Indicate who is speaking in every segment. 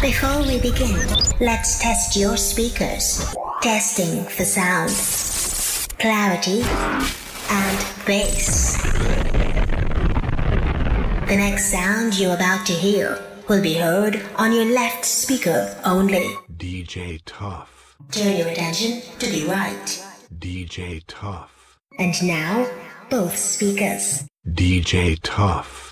Speaker 1: Before we begin, let's test your speakers. Testing for sound, clarity, and bass. The next sound you're about to hear will be heard on your left speaker only.
Speaker 2: DJ Tough.
Speaker 1: Turn your attention to the right.
Speaker 2: DJ Tough.
Speaker 1: And now, both speakers.
Speaker 2: DJ Tough.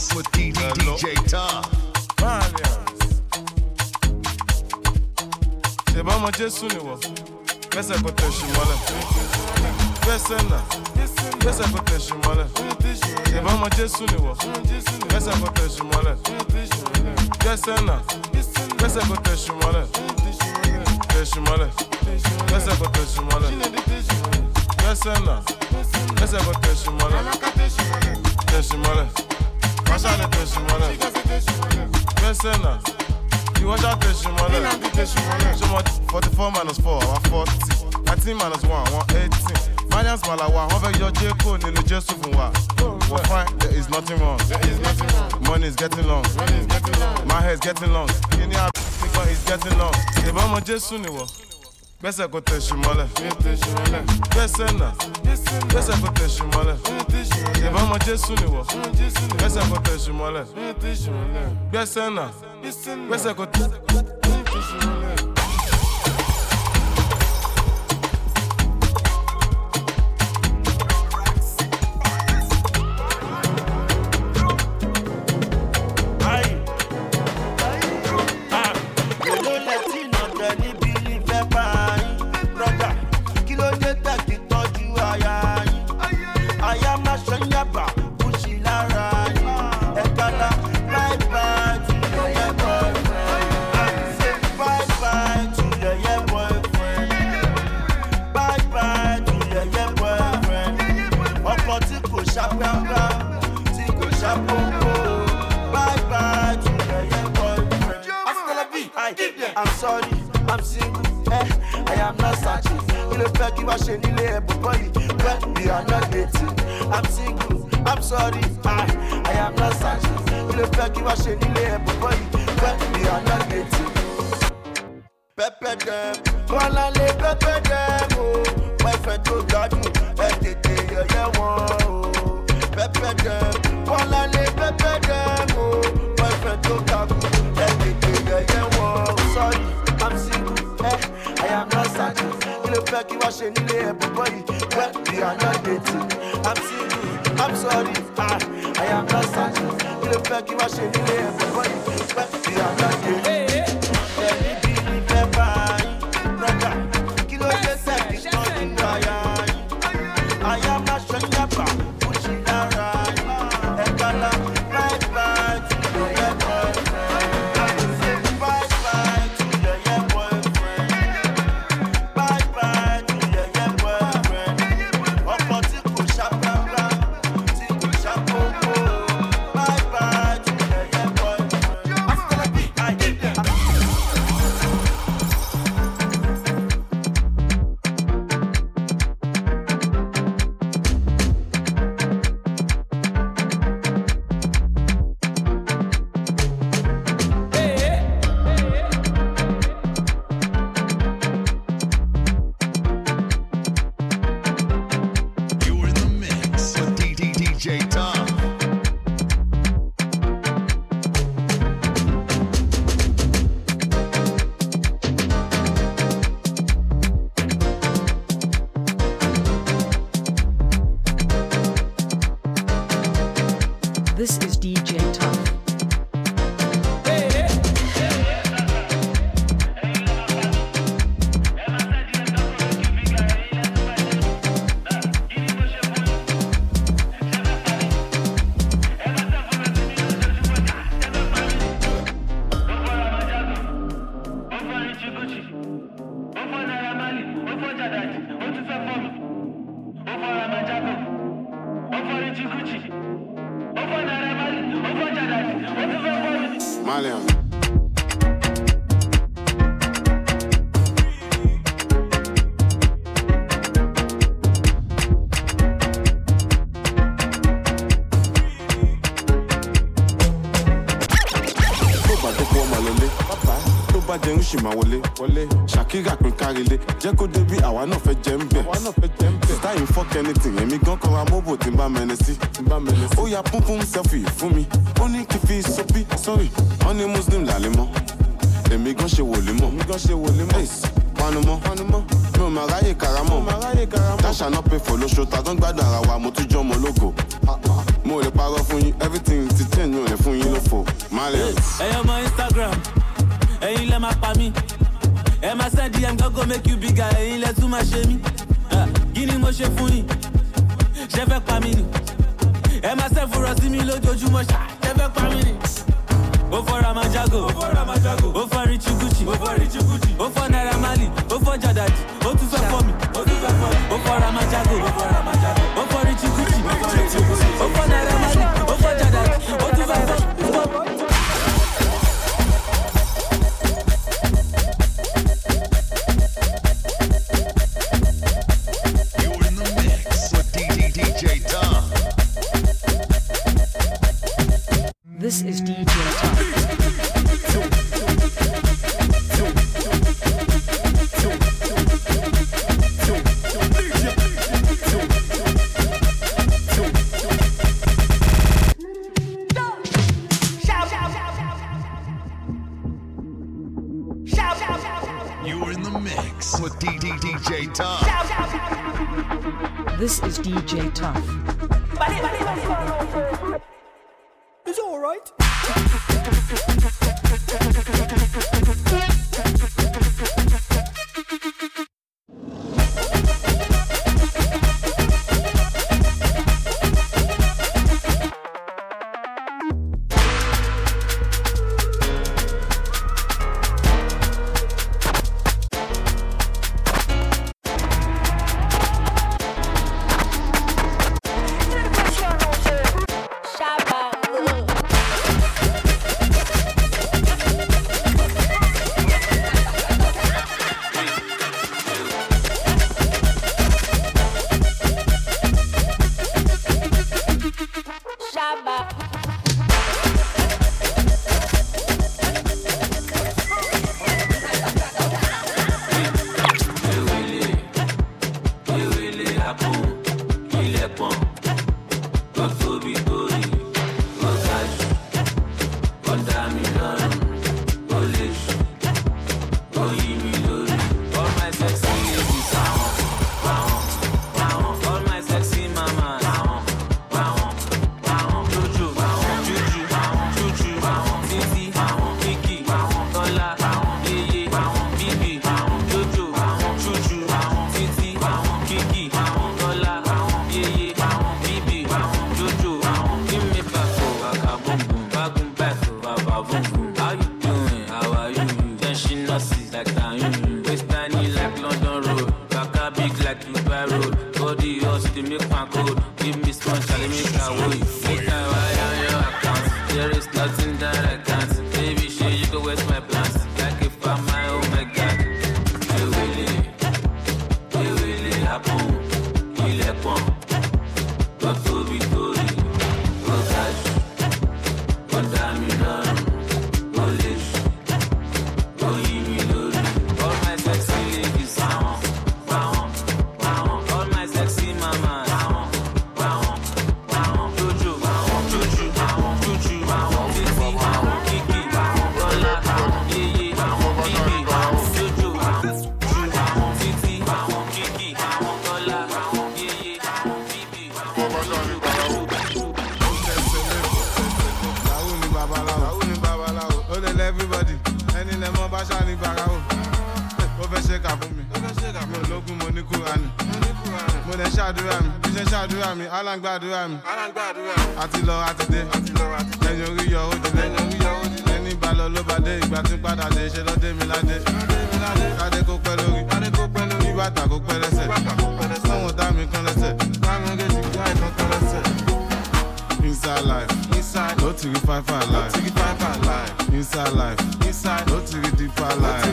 Speaker 3: You're in the mix with
Speaker 4: Hello.
Speaker 3: DJ Tough.
Speaker 4: Valiance. ṣe bá ọmọ jésù nìwọ gbẹ́sẹ̀ kó tẹ̀sù mọ́lẹ̀ gbẹ́sẹ̀ náà gbẹ́sẹ̀ kó tẹ̀sù mọ́lẹ̀ ṣe bá ọmọ jésù nìwọ gbẹ́sẹ̀ kó tẹ̀sù mọ́lẹ̀ gbẹ́sẹ̀ náà gbẹ́sẹ̀ kó tẹ̀sù mọ́lẹ̀ tẹ̀sù mọ́lẹ̀ gbẹ́sẹ̀ kó tẹ̀sù mọ́lẹ̀ gbẹ́sẹ̀ náà gbẹ́sẹ̀ kó tẹ̀sù mọ́lẹ̀ tẹ̀sù mọ́lẹ̀ wáṣà ni tẹ̀sù mọ́lẹ̀ gbẹ́sẹ̀ náà ìwọ́ṣà tẹ̀sù mọ́lẹ̀ ṣé mo forty four minus four àwa forty. Nineteen minus one àwọn eighteen. Marians malawa wọ́n fẹ́ yọ jẹ́kọ̀ nínú jésù fún wa. We're fine there is nothing wrong. Money is getting long. My hair is getting long. Kíní àbíkọ́ is getting long. Ọmọ jésù nìwọ gbẹ́sẹ̀ kò tẹ̀sù mọ́lẹ̀ gbẹ́sẹ̀ náà gbẹ́sẹ̀ kò tẹ̀sù mọ́lẹ̀ ìbọn ọmọ jésù nìwọ gbẹ́sẹ̀ kò tẹ̀sù mọ́lẹ̀ gbẹ́sẹ̀ náà gbẹ́sẹ̀
Speaker 5: sì máa wọlé. Ṣàkírà pín kárílé. Jẹ́ kó débi àwa náà fẹ́ jẹ́ ń bẹ̀. Sítáì ń fọ́k anything. Èmi gan kọ́ra mọ́bò tí ń bá mẹ́ni sí. Ó ya púnpún selfie fún mi. Ó ní kí n fi sopi sorry. Wọ́n ní muslim làlẹ́ mọ́. Èmi gan ṣe wòlé mọ́. Èmi gan ṣe wòlé mọ́. Panumọ́ panumọ́ mi ò máa ráyè karamọ́. Dáṣà náà pé fò lóṣù. Ń gbádùn ara wa mo tún jọ́ ọmọ ológo. Mo ò lè parọ́ fún yín. Everything ti change mi ò lè fún yín lófo.
Speaker 6: Ẹyọ ọmọ instagram ẹyin lẹ máa pa mí ẹ máa send dm gọ́gọ́ make you bigger. Ẹyin lẹ tún máa ṣe mí kí ni mo ṣe fún yín ṣe fẹ́ pa mí ni ẹ máa send fúnra sí mi lójoojúmọ́ ṣe fẹ́ pa mí ni. ó fọ́ ramajago ó fọ́ richie gucci ó fọ́ Naira Marley. Ó fọ́ jadadi ó tún fẹ́ fọ́ mi ó fọ́ ramajago
Speaker 2: ṣèkà fún mi mi lókun mo ní kúra mi mo lè ṣàdúrà mi. Bí ṣe ṣàdúrà mi alágbàdúrà mi. Àti lọ àti dé. Ẹyin orí yọ ó ti ẹni bá lọ ló bá dé. Ìgbà tí padà dé ṣe lọ dé mi ládé. Kádé kó pẹ́ lórí. Bí kó pẹ́ lẹ́sẹ̀. Fóun dá mi kán lẹ́sẹ̀. Inside life, inside, no to the five alive, no to the five alive, inside life, inside, no to deep alive,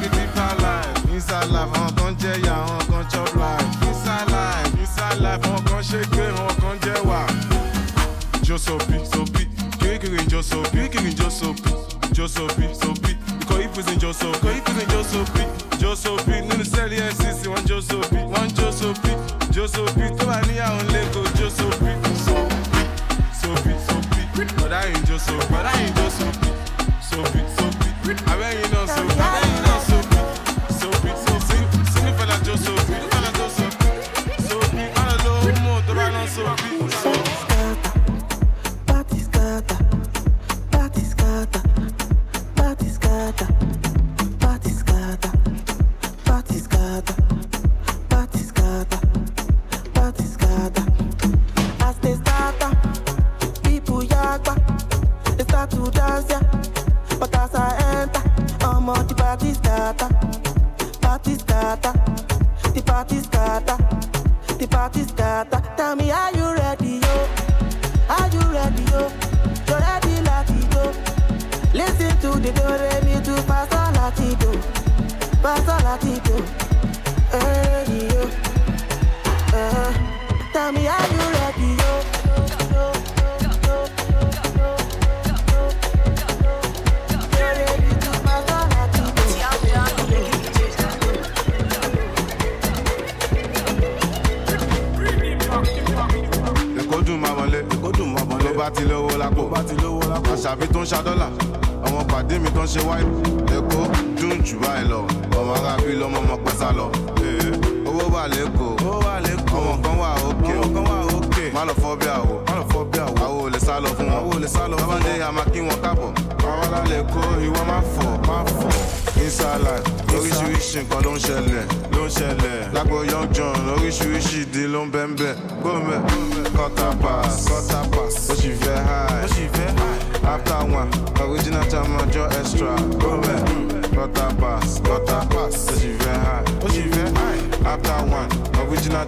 Speaker 2: no inside life àwọn kan jẹ ìyà àwọn kan chop life inside life inside life àwọn kan ṣe gbé àwọn kan jẹ wà. josopi sopi kirikiri josopi kirikiri josopi josopi sopi ikọ̀ ìfúnṣin josopi ikọ̀ ìfúnṣin josopi josopi nínú One fcc wọ́n josopi wọ́n josopi josopi tó wà níyàwó lẹ́kọ̀ọ́ josopi sopi sopi sopi bọ̀dá yìí josopi bọ̀dá yìí josopi sopi sopi abẹ́yìn náà sopi.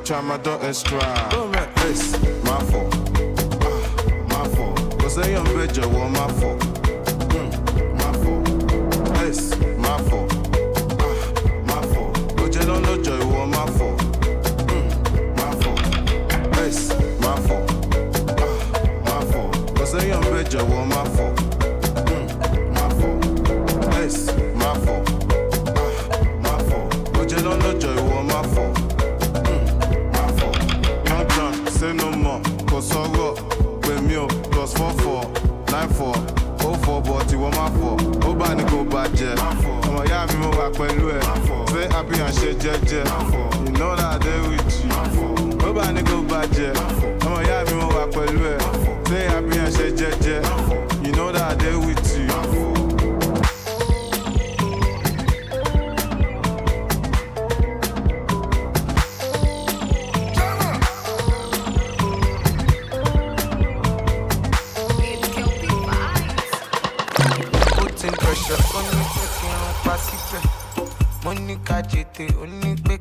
Speaker 7: try my daughter's cry. Don't make this my fault, ah, my fault. Cause I
Speaker 2: am better, well, my fault. fọ má fọ ó bá ní kó bàjẹ́ ọmọ ìyá mi mo wà pẹ̀lú ẹ̀. Ṣé happy and ṣe jẹ́jẹ́. You know that I with you. Ó bá ní kó bàjẹ́.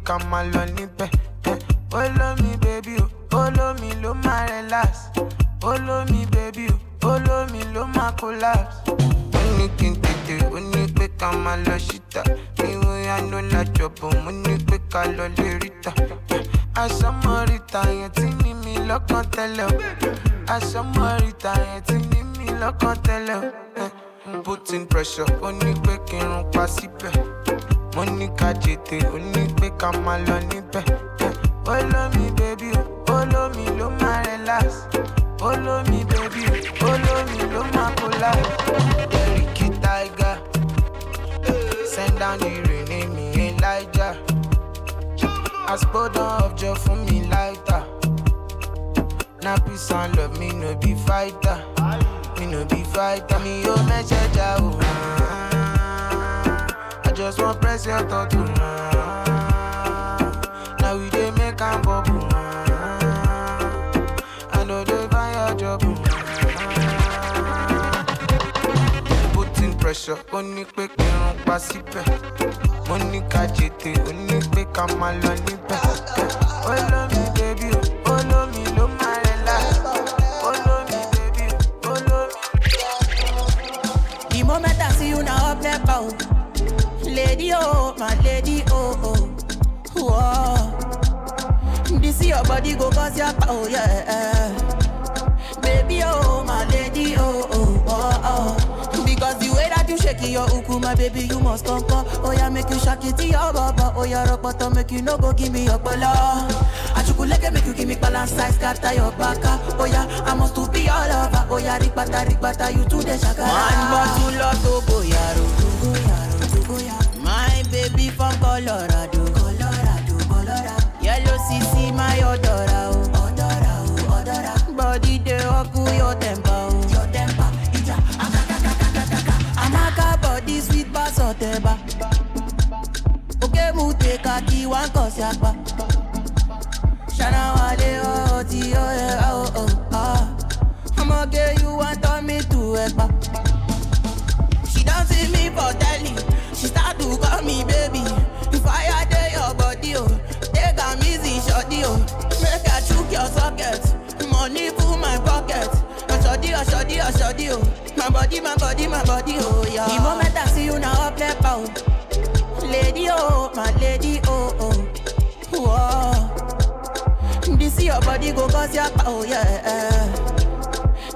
Speaker 8: ká máa lọ Follow me, bèbí o oh. olómi ló máa relax. Olómi bèbí o oh. olómi ló máa collapse. When you can't tètè ó ní pé ká máa lọ me, mi ò yá ló lájọ bò mo ní pé ká lọ lè ríta. àsọmọ ríta yẹn tí ní mi lọ́kàn tẹ́lẹ̀ o.
Speaker 7: Àsọmọ uku, my baby, you must come, come. Oh, yeah, make you shake it to your baba. Oh, yeah, rock bottom, make you no go give me your bala. Achukuleke, make you give me balance size, scatter your baka. Oh, yeah, I must to be all over. Oh, yeah, rikbata, rikbata, you to the shaka. One bottle of Togo, yaro, Togo, yaro, Togo, yaro. My baby from Colorado, Colorado, Colorado. Yellow CC, my odora, oh, odora, oh, odora. Body dey up to your temper, Oke mu take a key one cause yakpa. Shana wale oh ti yeah oh oh ah. I'ma get you want turn me to ekpa. She don't see me for telly. She start to call me baby. If I dey your body oh, take am easy shorty oh. Make I chook your socket. Money full my pocket. Ashodi, ashodi, ashodi oh. My body, my body, my body oh yeah. The moment I see you now up there oh. Lady oh, my lady oh oh. Whoa. This your body go cause your oh yeah.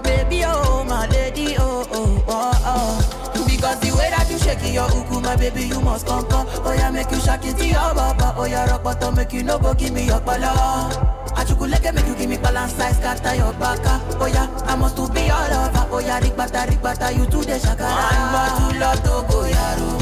Speaker 7: Baby, oh, my lady, oh, oh, oh, oh. Because the way that you shaking your uku, my baby, you must come, come. Oh, yeah, make you shake it to your baba. Oh, yeah, rock bottom, make you no go give me your bala. Achukuleke, make you give me balance size, scatter your baka. Ah. Oh, yeah, I must to be all over. Oh, yeah, rikbata, rikbata, you to the shaka. One bottle of Togo, yaro. Togo, yaro,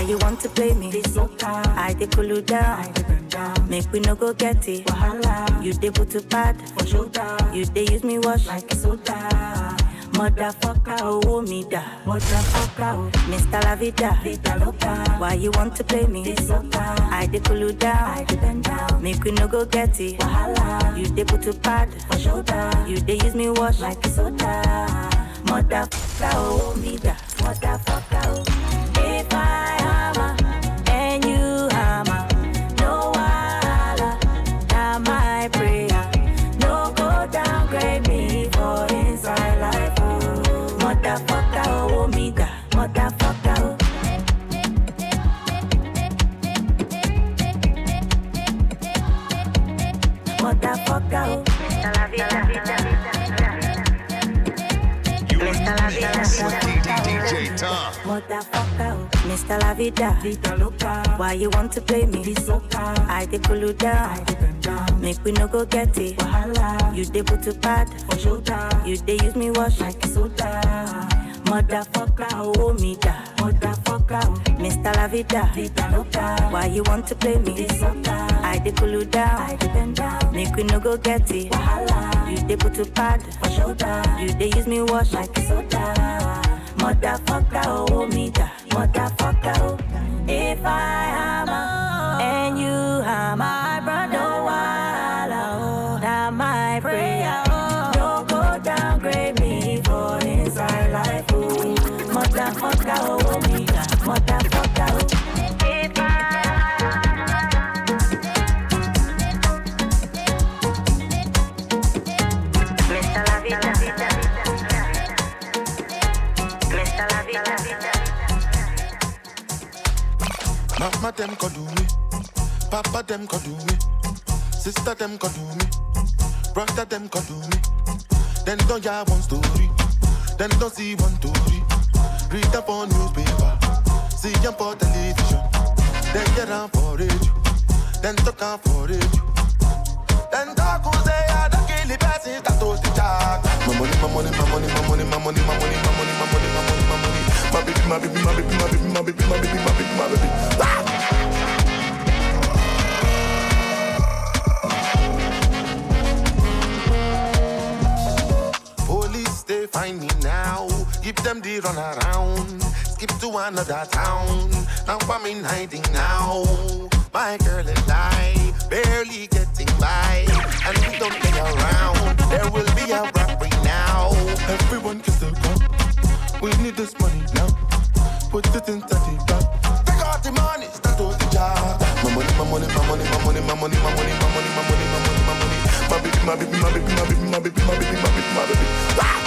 Speaker 9: why you want to play me? I dey cool you down. I dey down. Make we no go get it. Wahala. You dey put to bad. You dey use me wash like a soda. Motherfucker, oh me da. Motherfucker, oh. Mr. La Vida, why you want to play me? I dey cool you down. I dey bend down. Make we no go get it. Wahala. You dey put to bad. You dey use me wash like a soda. Motherfucker, oh me da. Motherfucker, oh. If I Mr. La Vida. Vida. Loca. Why you want to play me? Loca. I dey cool you down. Make we no go get it. Wahala. You dey put to bad. For shoulder. You dey use me wash like soda. Motherfucker, oh me. Motherfucker, oh. Mr. La Vida. Vida loca. Why you want to play me? I dey cool you down. Down. Make we no go get it. Wahala. You dey put to bad. For shoulder. You dey use me wash like soda. Motherfucker, oh, oh me da. Motherfucker, oh. If I hammer and you hammer,
Speaker 10: them could do me, Sister them could do me, Brother them could do me. Then don't ya one story, then don't see one story. Read up on newspaper, see them for television, then get on for radio, then talk on for radio. Then talk who say I don't kill the person that told the jack. My money, my money, my money, my money, my money, my money, my money, my money, my money, my money. My baby, my baby, my baby, my baby, my baby, my baby, my baby, my baby. Ah! Find me now. Give them the run around. Skip to another town. Now I'm in hiding now. My girl and I barely getting by. And we don't play around. There will be a robbery now. Everyone can still come. We need this money now. Put it into the bank. Take out the money, start to the job. My money, my money, my money, my money, my money, my money, my money, my money, my money, my money. My baby, my baby, my baby, my baby, my baby, my baby, my baby, my baby.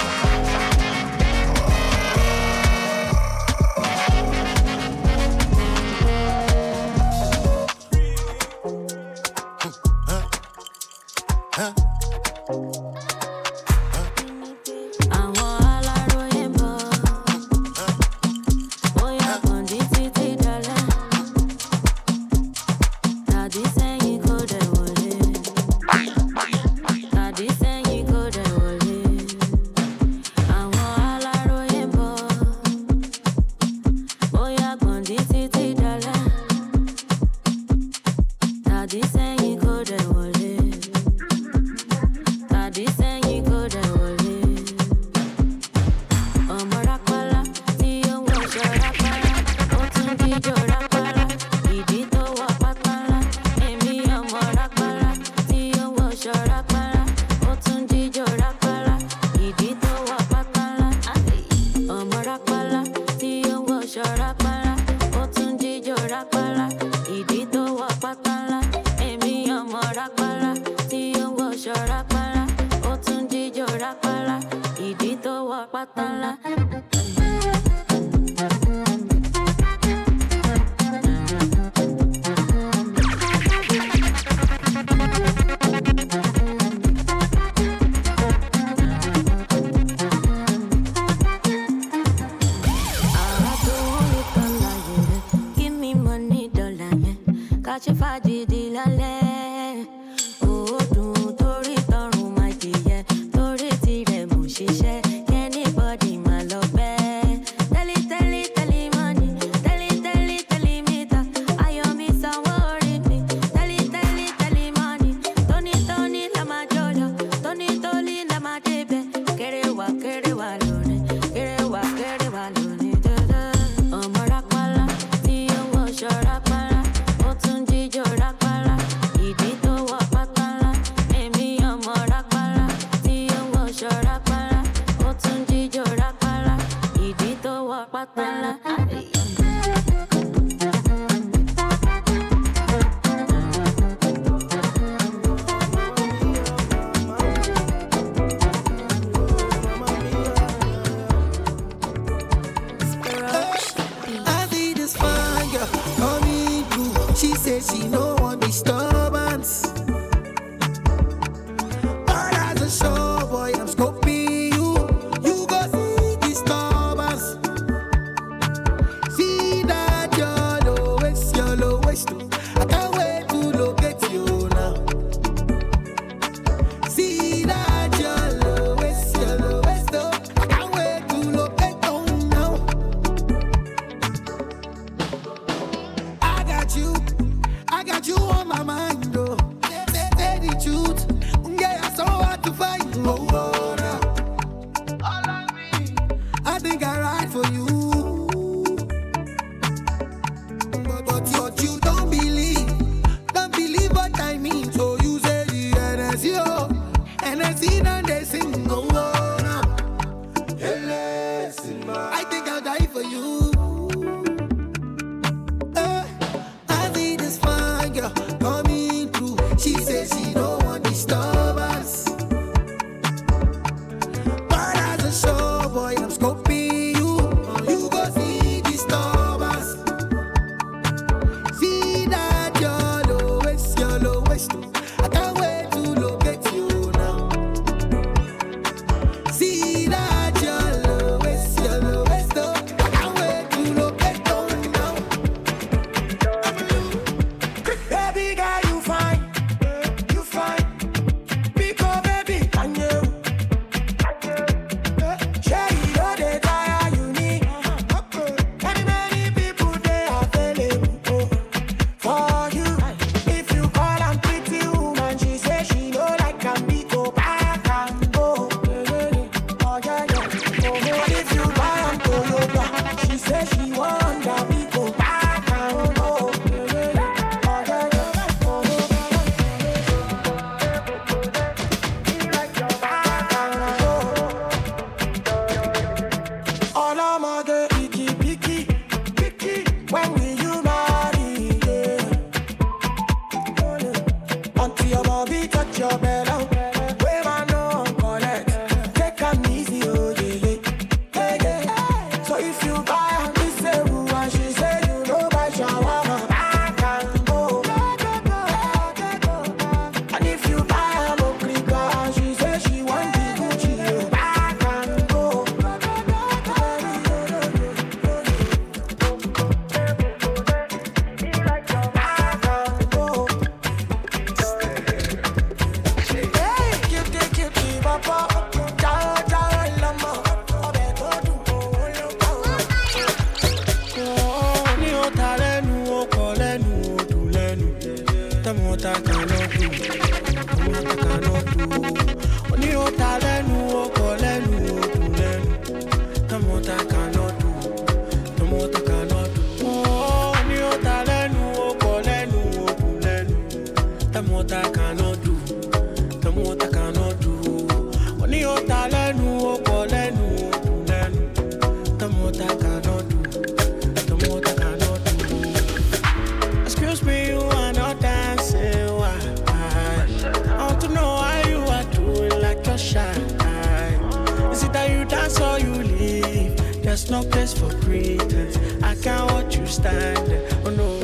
Speaker 11: There's no place for pretense i can't watch you stand there. Oh no.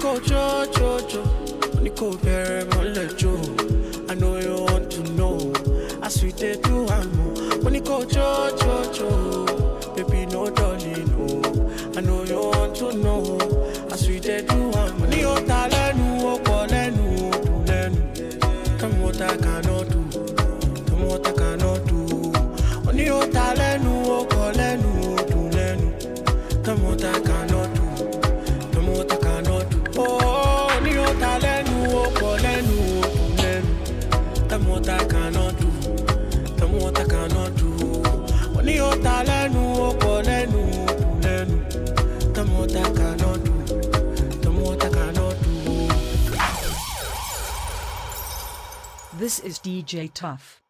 Speaker 11: Kó jó jó jó mo ní kó bẹ̀rẹ̀
Speaker 12: This is DJ Tough.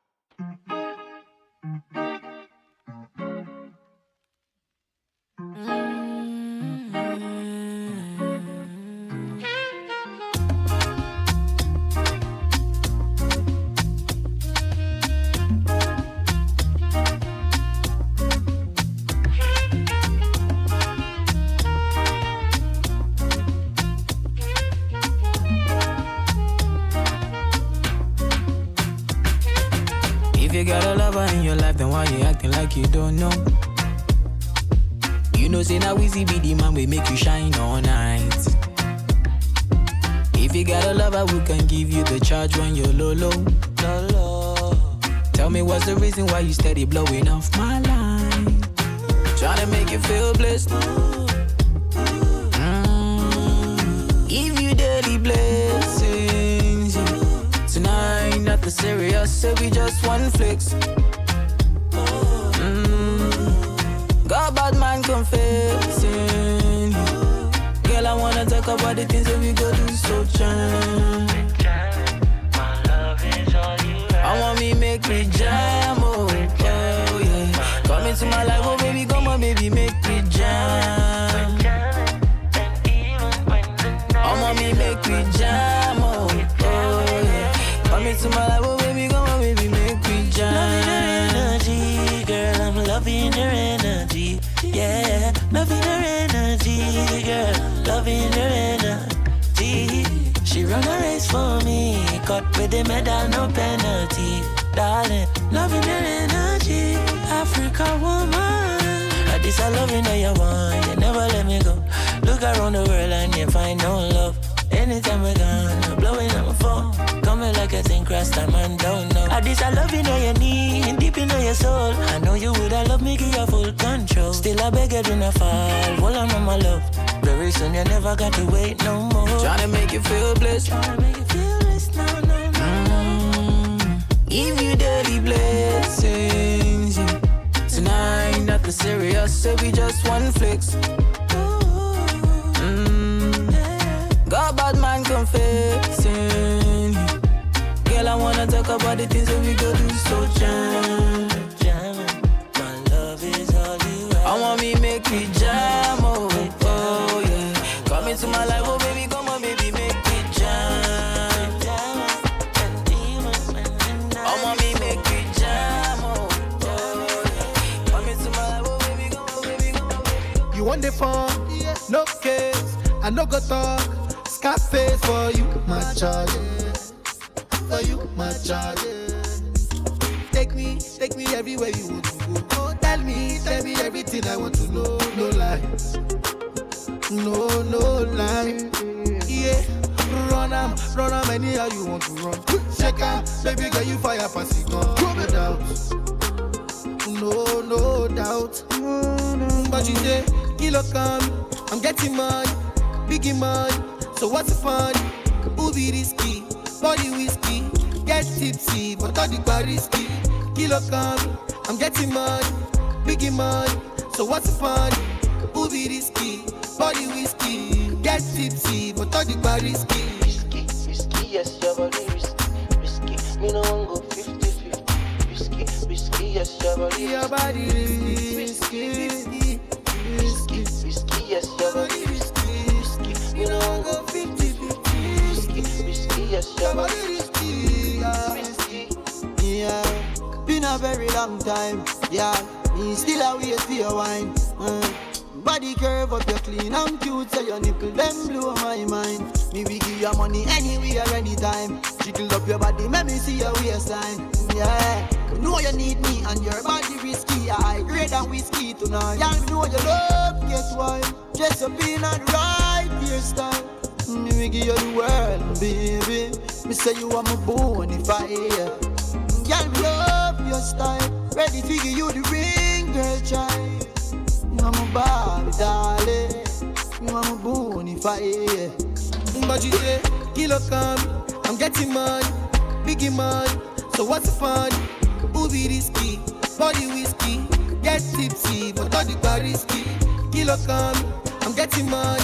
Speaker 13: Serious, so we just one flex. Mm, Got bad man confessing. Girl, I wanna talk about the things that we go do so jam. I want me make me jam, oh, oh yeah. Come into my life, oh
Speaker 14: the medal, no penalty. Darling, loving your energy, Africa woman. At this I love you, know you want, you never let me go. Look around the world and you find no love. Anytime we're gone, I'm blowing up my phone. Coming like a thing, cross time and don't know. At this I love you, know you need, deep in your soul. I know you would, I love me, give you full control. Still I beg you, do not fall. Hold on, on my love. Very soon you never got to wait no more.
Speaker 13: Trying to make you feel blessed.
Speaker 14: Tryna make you feel no, no, no.
Speaker 13: Give you daily blessings. Yeah. Tonight, nothing serious, so we just one flex. Mm. Got bad man confessing. Girl, I wanna talk about the things that we go do so jam. I want me make me jam, oh, oh yeah. Come into my life, oh want
Speaker 15: the phone? No case. I no go talk. Scarface for you, my charge. For you, my charge. Take me, take me everywhere you want to go. Oh, tell me, tell me everything I want to know. No lies. No, no lies. Yeah. Run am, run am anyhow you want to run. Check am, baby girl, you fire pass it gun. No doubt. No, no doubt. But you say, kilo come, um, I'm getting money, biggie money. So what's the fun? Be risky? Body whiskey, get tipsy, but all the risky. Kilo come, I'm getting money, biggie money. So what's the fun? Be risky? Body whiskey, get tipsy, but all the risky.
Speaker 14: Risky, risky, yes, your body risky, risky. Me no one go 50 50.
Speaker 16: yes, your body
Speaker 15: Your body risky,
Speaker 16: risky, risky, yes, know I go 50, 50, risky, risky, yes, your body risky, yeah,
Speaker 17: been a very long time. Yeah, me still for your wine. Uh, body curve up, you clean and cute, so your them blow my mind. Me we give money anywhere, anytime. Jiggle up your body, make me see your waistline. Yeah, know you need me and your body risky. I grade than whiskey tonight. You know you love, guess why? Dress up in and right. Me we give you the world, baby. Me say you are my bonfire. Girl, me love your style. Ready to give you the ring, girl, child. You are my Barbie, darling. You are my bonfire.
Speaker 15: But you say, kilo come, I'm getting money, biggie money. So what's the fun? Who be risky? Body whiskey, get tipsy, but all the bar risky. Kilo come, I'm getting money,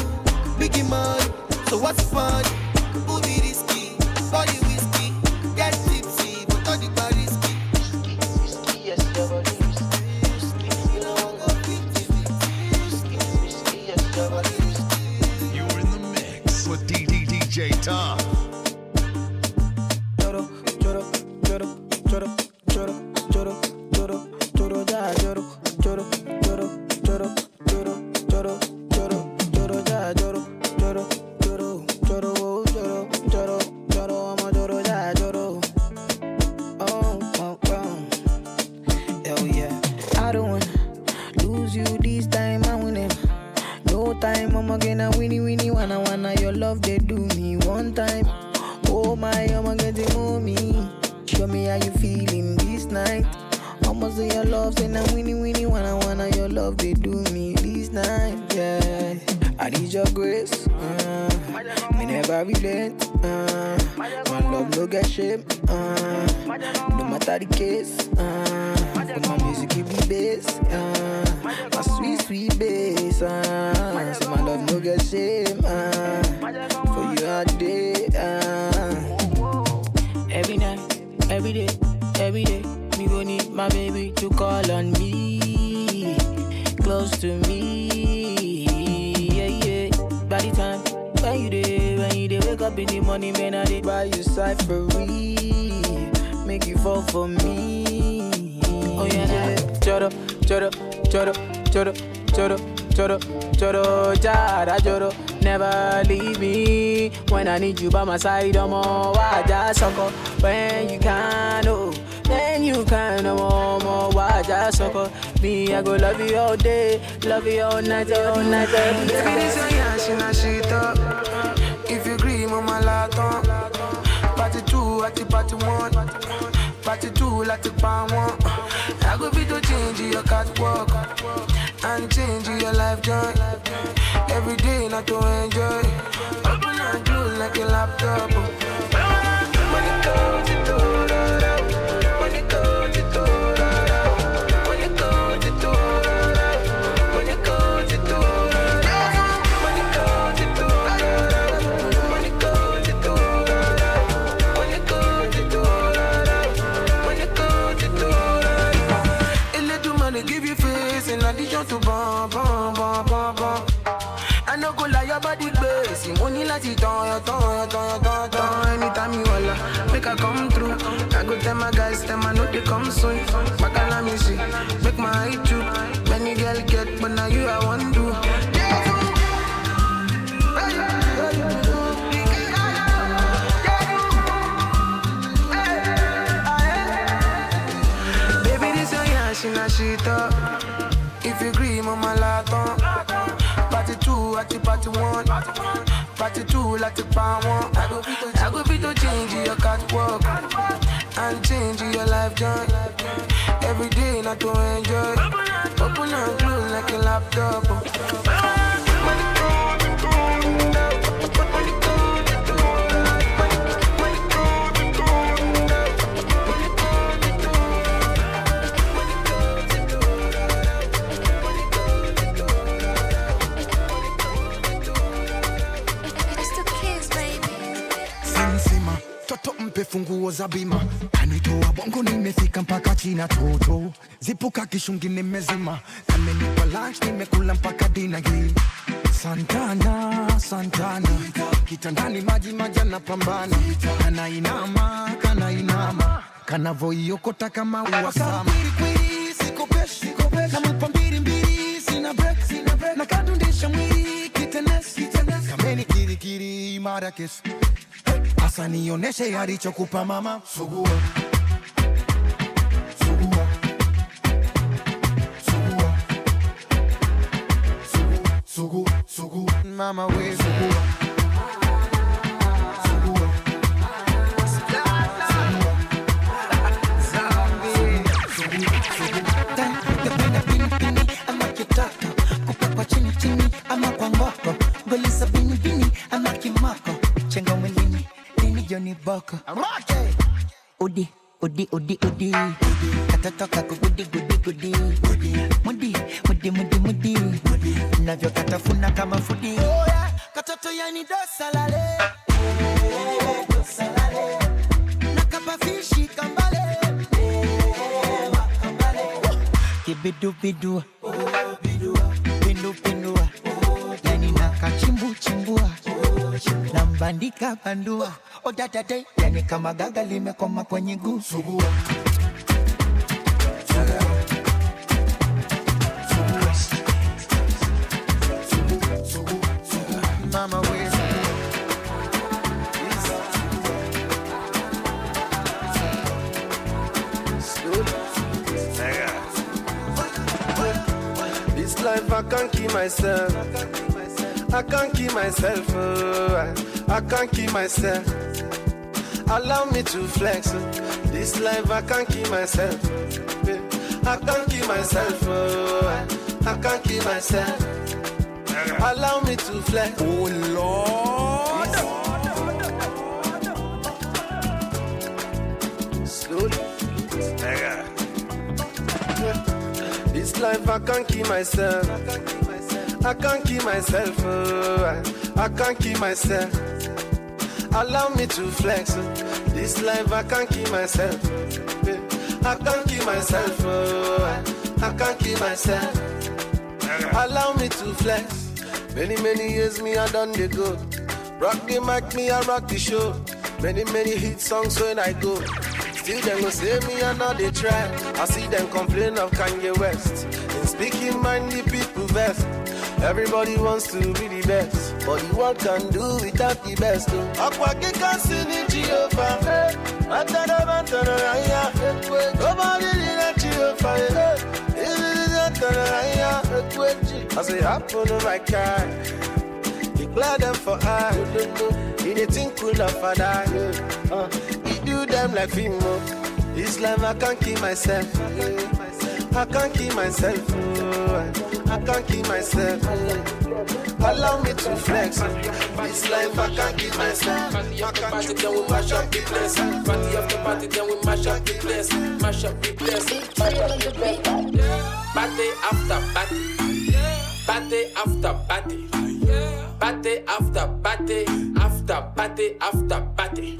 Speaker 15: biggie money. So what's the fun? Who be risky? Body whiskey, get tipsy, but all the bar risky.
Speaker 16: Risky, risky. You know I go 50, 50, risky, risky, yes, your body.
Speaker 13: You're in the mix with DD DJ Tom.
Speaker 16: My side. I'm all why just sucker when you can, oh, then you can, I'm all why just sucker. Me, I go love you all day, love you all night, all night.
Speaker 8: Baby, this a yash in a shit up. If you agree, mama laton. Party two at the party one. Party two like the palm one. I go be to change your catwalk and change your life joy. Every day not to enjoy. Open and close like a laptop. Money goes to they come soon. And me see, make my eye too. Many girl get, but now you I want to. Baby, this your yash in a shit up. If you agree, mama laton. Party two at the party one. Party two like the palm one. I go fit to change your catwalk and change your life joy. Every day not to enjoy. Open and close like a laptop.
Speaker 18: Sinsima, toto mpe funguo za bima kanitoa bongo nimefika mpaka china toto. Zipuka kishungi nimezima kamenipa lunch nimekula mpaka dina hii santana santana. Kitandani maji majana pambana. Kanainama kanainama kanavoiokota kama uwasama namupa mbili mbili sina break sina break. Na kadundisha mwili kitenes kameni kirikiri mara kesi asa nioneshe alichokupa mama. Sugua. Sugua. Sugua. Sugua. Sugua. Mama we sugua sugua
Speaker 19: boko udi udi udi udi katoto kako gudi gudi mudi mudi mudi mudi. Navyokatafuna kama fudi. Katoto yani dosalale nakapafishi kambale. Kibidubidu nambandika bandua. Oh, Odatate yani kama gaga limekoma kwenye guu sugua
Speaker 18: mama we.
Speaker 8: This life I can't keep myself. I can't keep myself. Oh, I, can't keep myself. Allow me to flex. oh. This life I can't keep myself. I can't keep myself. Oh, I, I can't keep myself. Allow me to flex. Oh Lord. Slowly. This life I can't keep myself. I can't keep myself. Oh, I, I can't keep myself. Allow me to flex. oh. This life I can't keep myself. Yeah. I can't keep myself. Oh, I, oh. I can't keep myself. Allow me to flex. Many, many years me I done the go. Rock the mic, me I rock the show. Many, many hit songs when I go. Still them go say me and now they try. I see them complain of Kanye West. In speaking mind the people best. Everybody wants to be the best, but the world can do without the best. Oh. Aqua kika sini Jehovah. Eh. Atana bantana raya. Eh. Nobody did that Jehovah. Eh. I say happen to my car. Declare them for I. In a thing cool of a die. He do them like Fimo. This life I can't keep myself. I can't keep myself. oh, I can't keep myself. Oh. Allow me to flex. This life I can't keep myself.
Speaker 20: Party after party, then we mash up the place. Party after party, then we mash up the place. Mash up the place. Party after party. Party after party. Party after party. After party after party.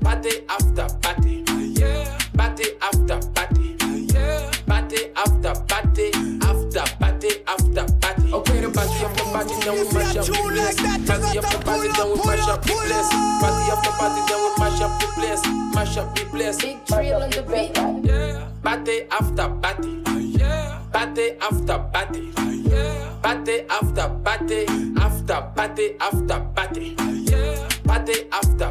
Speaker 20: Party after party. Party after after party, we mash up the place. Party after party, then we mash up the place. Party after party, then we mash up the place. Mash up the place. Big trail on the beat. Party after party. Party after party. Party after party. After party after party. Party after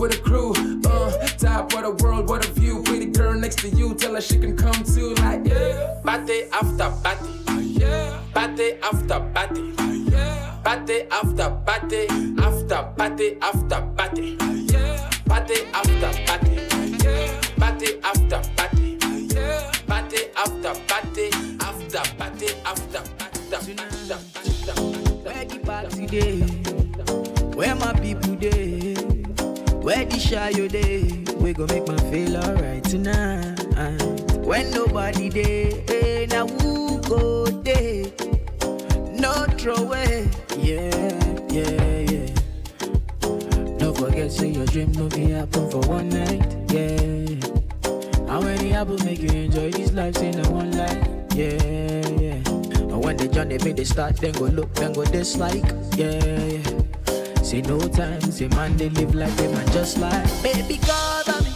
Speaker 20: with a crew. Uh, top of the world, what a view. Pretty girl next to you, tell her she can come too. Like, yeah. Party after party. Uh, yeah. Party after party. Uh, yeah. Party after party. After party after party. Uh, yeah. Party after party. Uh, yeah. Party after party. Uh, yeah. Party after party. After party after party.
Speaker 21: Where the party day? Where my people day? Where the shy you day? We go make my feel alright tonight. When nobody day, hey, eh, now who go day? No throw away, yeah, yeah, yeah. Don't forget, say your dream no be happen for one night, yeah. How many apples make you enjoy this life? Say no one life, yeah, yeah. And when the journey make they start, then go look, then go dislike, yeah, yeah. Say no time, say man, they live like a man just like. Baby
Speaker 17: God, I'm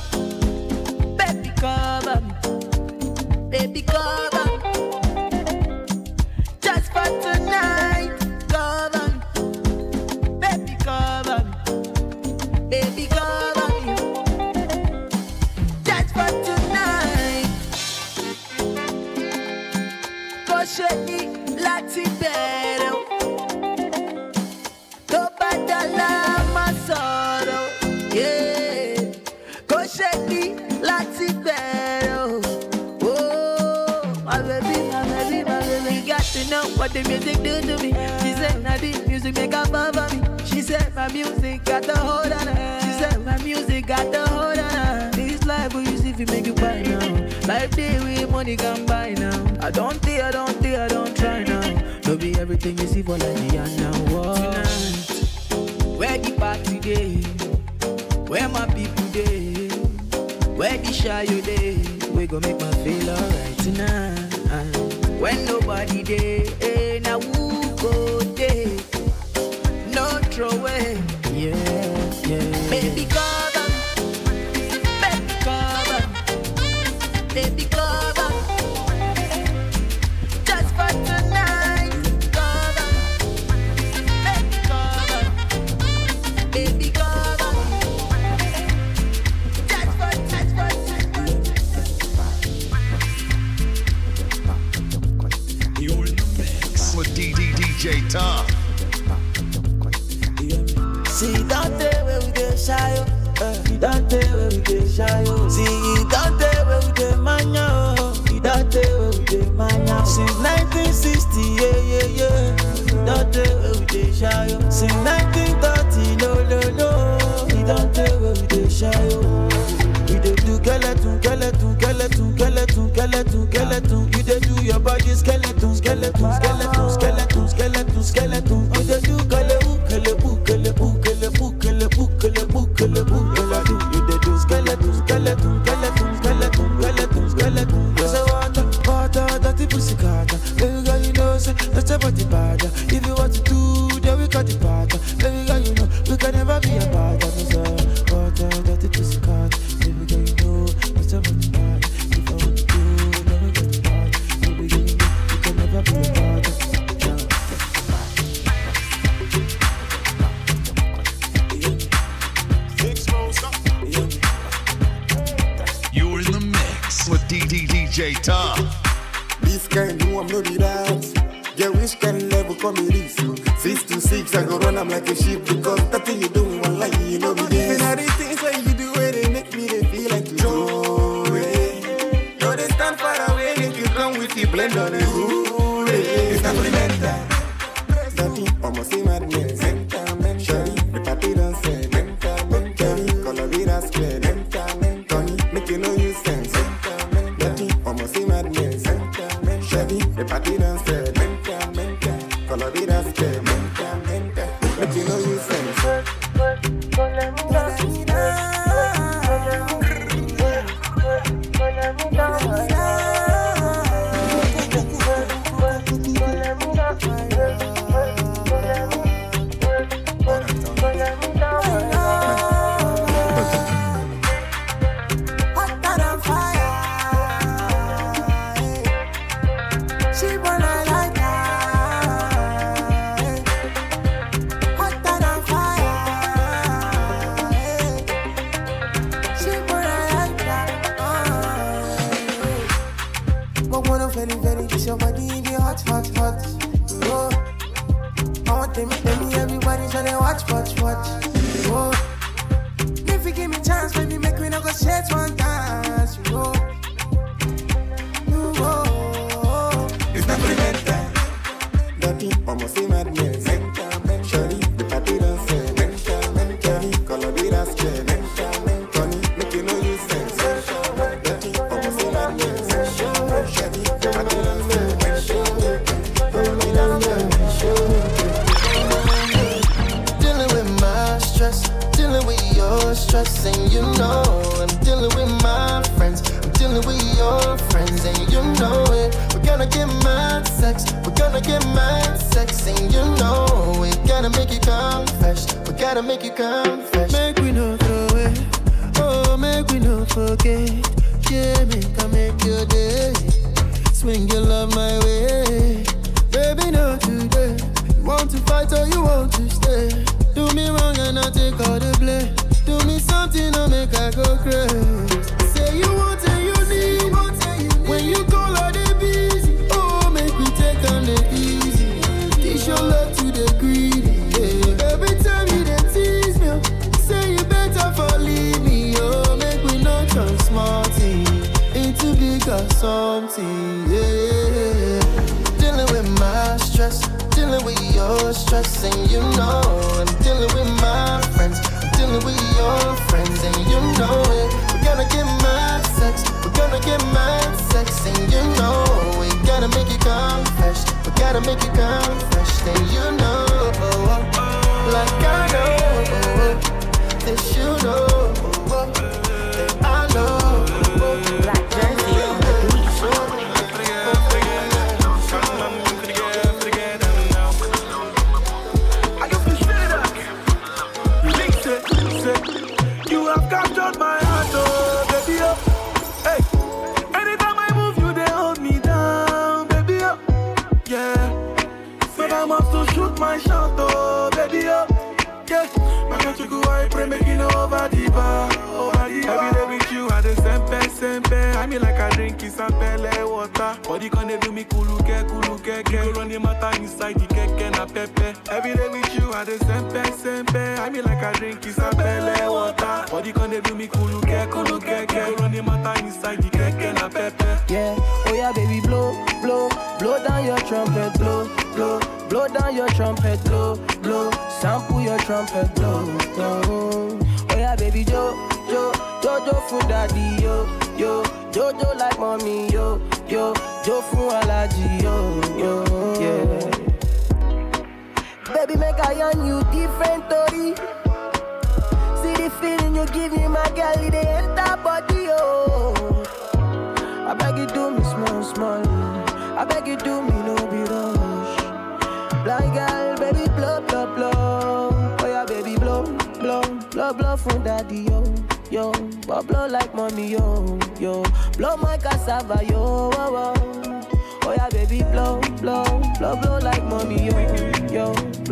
Speaker 17: ligamba and kiss your body, be hot, hot, hot. Oh. I want
Speaker 22: them, them, everybody, so they watch, watch, watch. Oh. If you give me chance, baby, make me not go shit one
Speaker 16: time.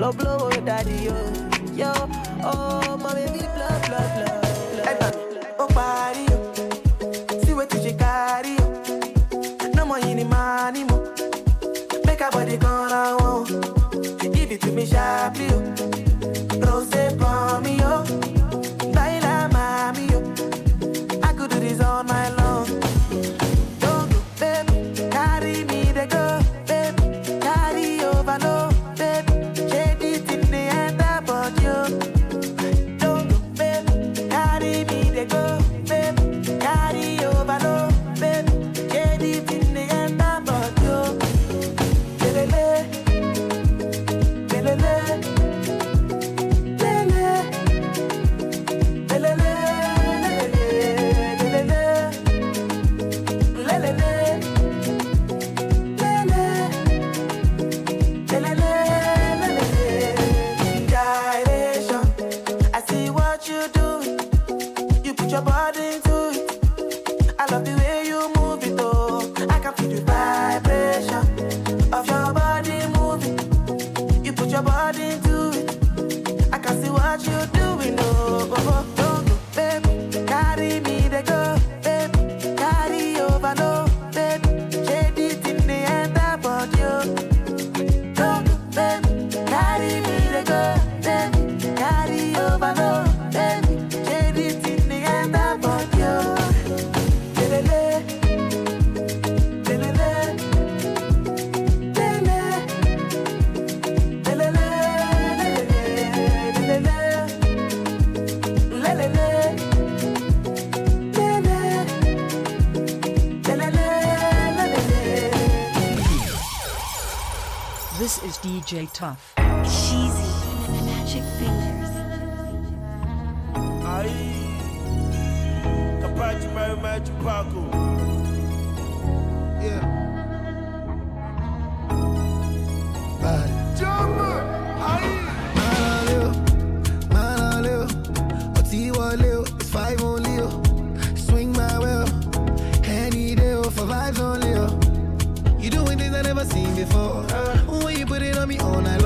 Speaker 7: Blow, blow, oh, daddy, yo. Yo, oh, my baby, blow, blow, blow.
Speaker 22: This
Speaker 12: is DJ Tough.
Speaker 23: Cheesy. Magic fingers.
Speaker 5: Aí, capaz de mais mete o Paco.
Speaker 15: Yeah. Bye. Máa lé o, máa lé o, ọtí wọlé o, it's five only o. Swing my way any day o, for vibes only o. You doing things I never seen before. On me all night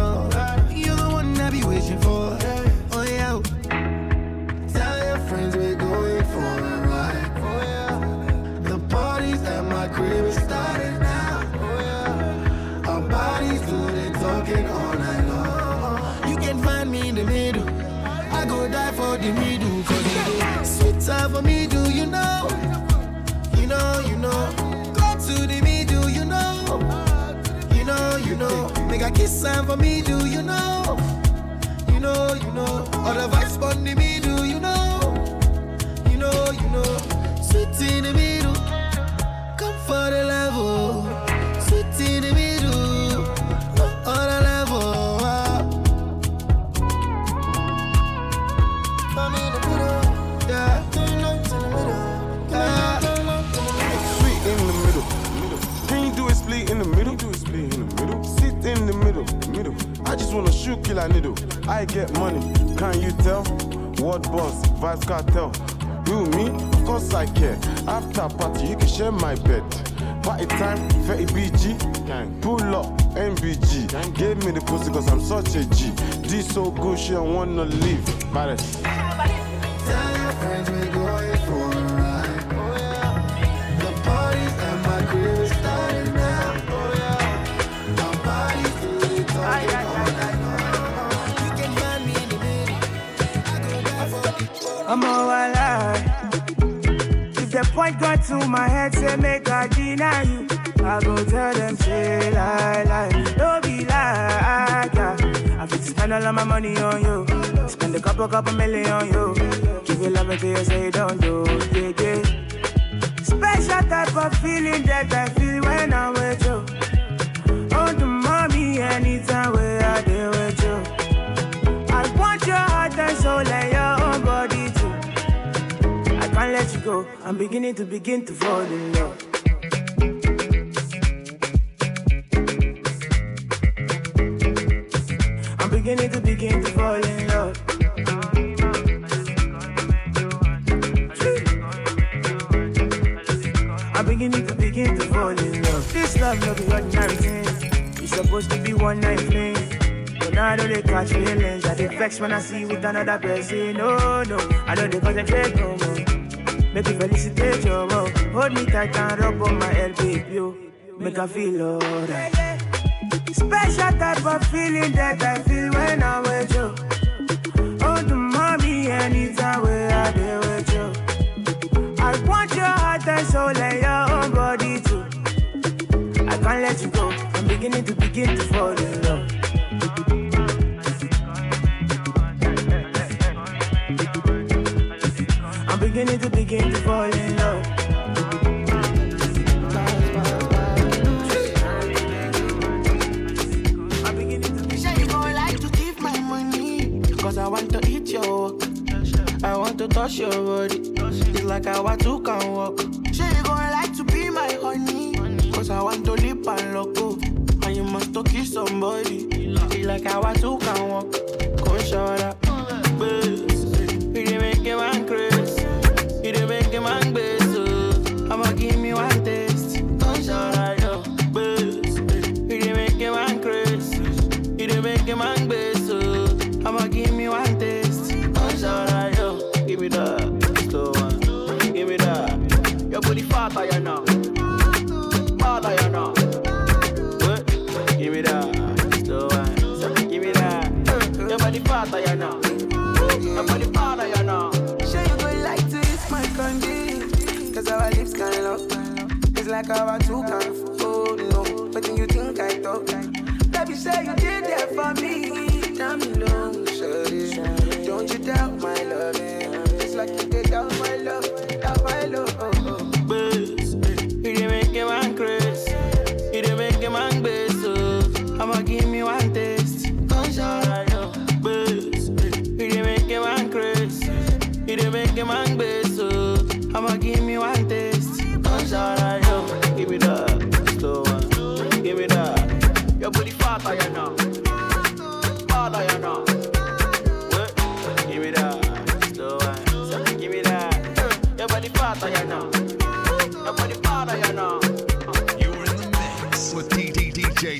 Speaker 15: a kiss sign for me, do you know? You know, you know. All the vibes on the
Speaker 5: I just wanna shoot killer needle. I get money. Can you tell? What boss? Vice cartel. You me? Of course I care. After party, you can share my bed. Party time, 30 BG. Pull up, MBG. Gave me the pussy cause I'm such a G. D so good, she don't wanna leave. Baddest.
Speaker 11: To my head, say make I deny you. I go tell them, say lie, lie. Don't be like, yeah. I fit spend all of my money on you. Spend a couple, couple million on you. Give you love until you say don't do, yeah, yeah. Special type of feeling that I feel when I'm with you. I'm beginning to begin to fall in love. I'm beginning to begin to fall in love. I'm beginning to begin to fall in love. This love no be ordinary thing. It's supposed to be one night thing. But now I know they catch feelings. I dey vex when I see with another person. No, no, I know they concentrate no more. Make you felicitate your love. Hold me tight and rub on my head, baby. yo. Make I feel alright. Special type of feeling that I feel when I'm with you. Oh, the mommy, anytime where I be with you. I want your heart and soul and your own body too. I can't let you go. I'm beginning to begin to fall
Speaker 8: I want to touch your body. It's like I want to can walk. She you gon' like to be my honey. Cause I want to lip and loco. And you must to kiss somebody. It's like I want to can walk. Come that Bass You dey make a man crazy. You dey make a man bass. I'ma give me one taste. Come yo. Bass You dey make a man crazy. You dey make a man bass Fatter you know. Your body fatter you know. Sure you go like to eat my candy? Cause our lips can love It's like our two can Oh no But then you think I thought? Baby say you did that for me. Tell me long, shawty. Don't you doubt my love
Speaker 24: eh?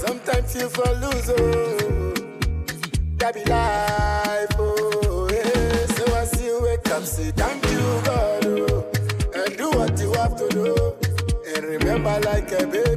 Speaker 24: Sometimes you fall loose, oh. That be life, oh. Yeah. So I see you wake up, say thank you, God, oh. And do what you have to do. And remember like a baby.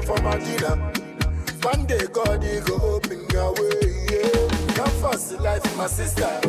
Speaker 24: came from Medina. One day, God, he go open your way. Yeah. Can't life, my sister.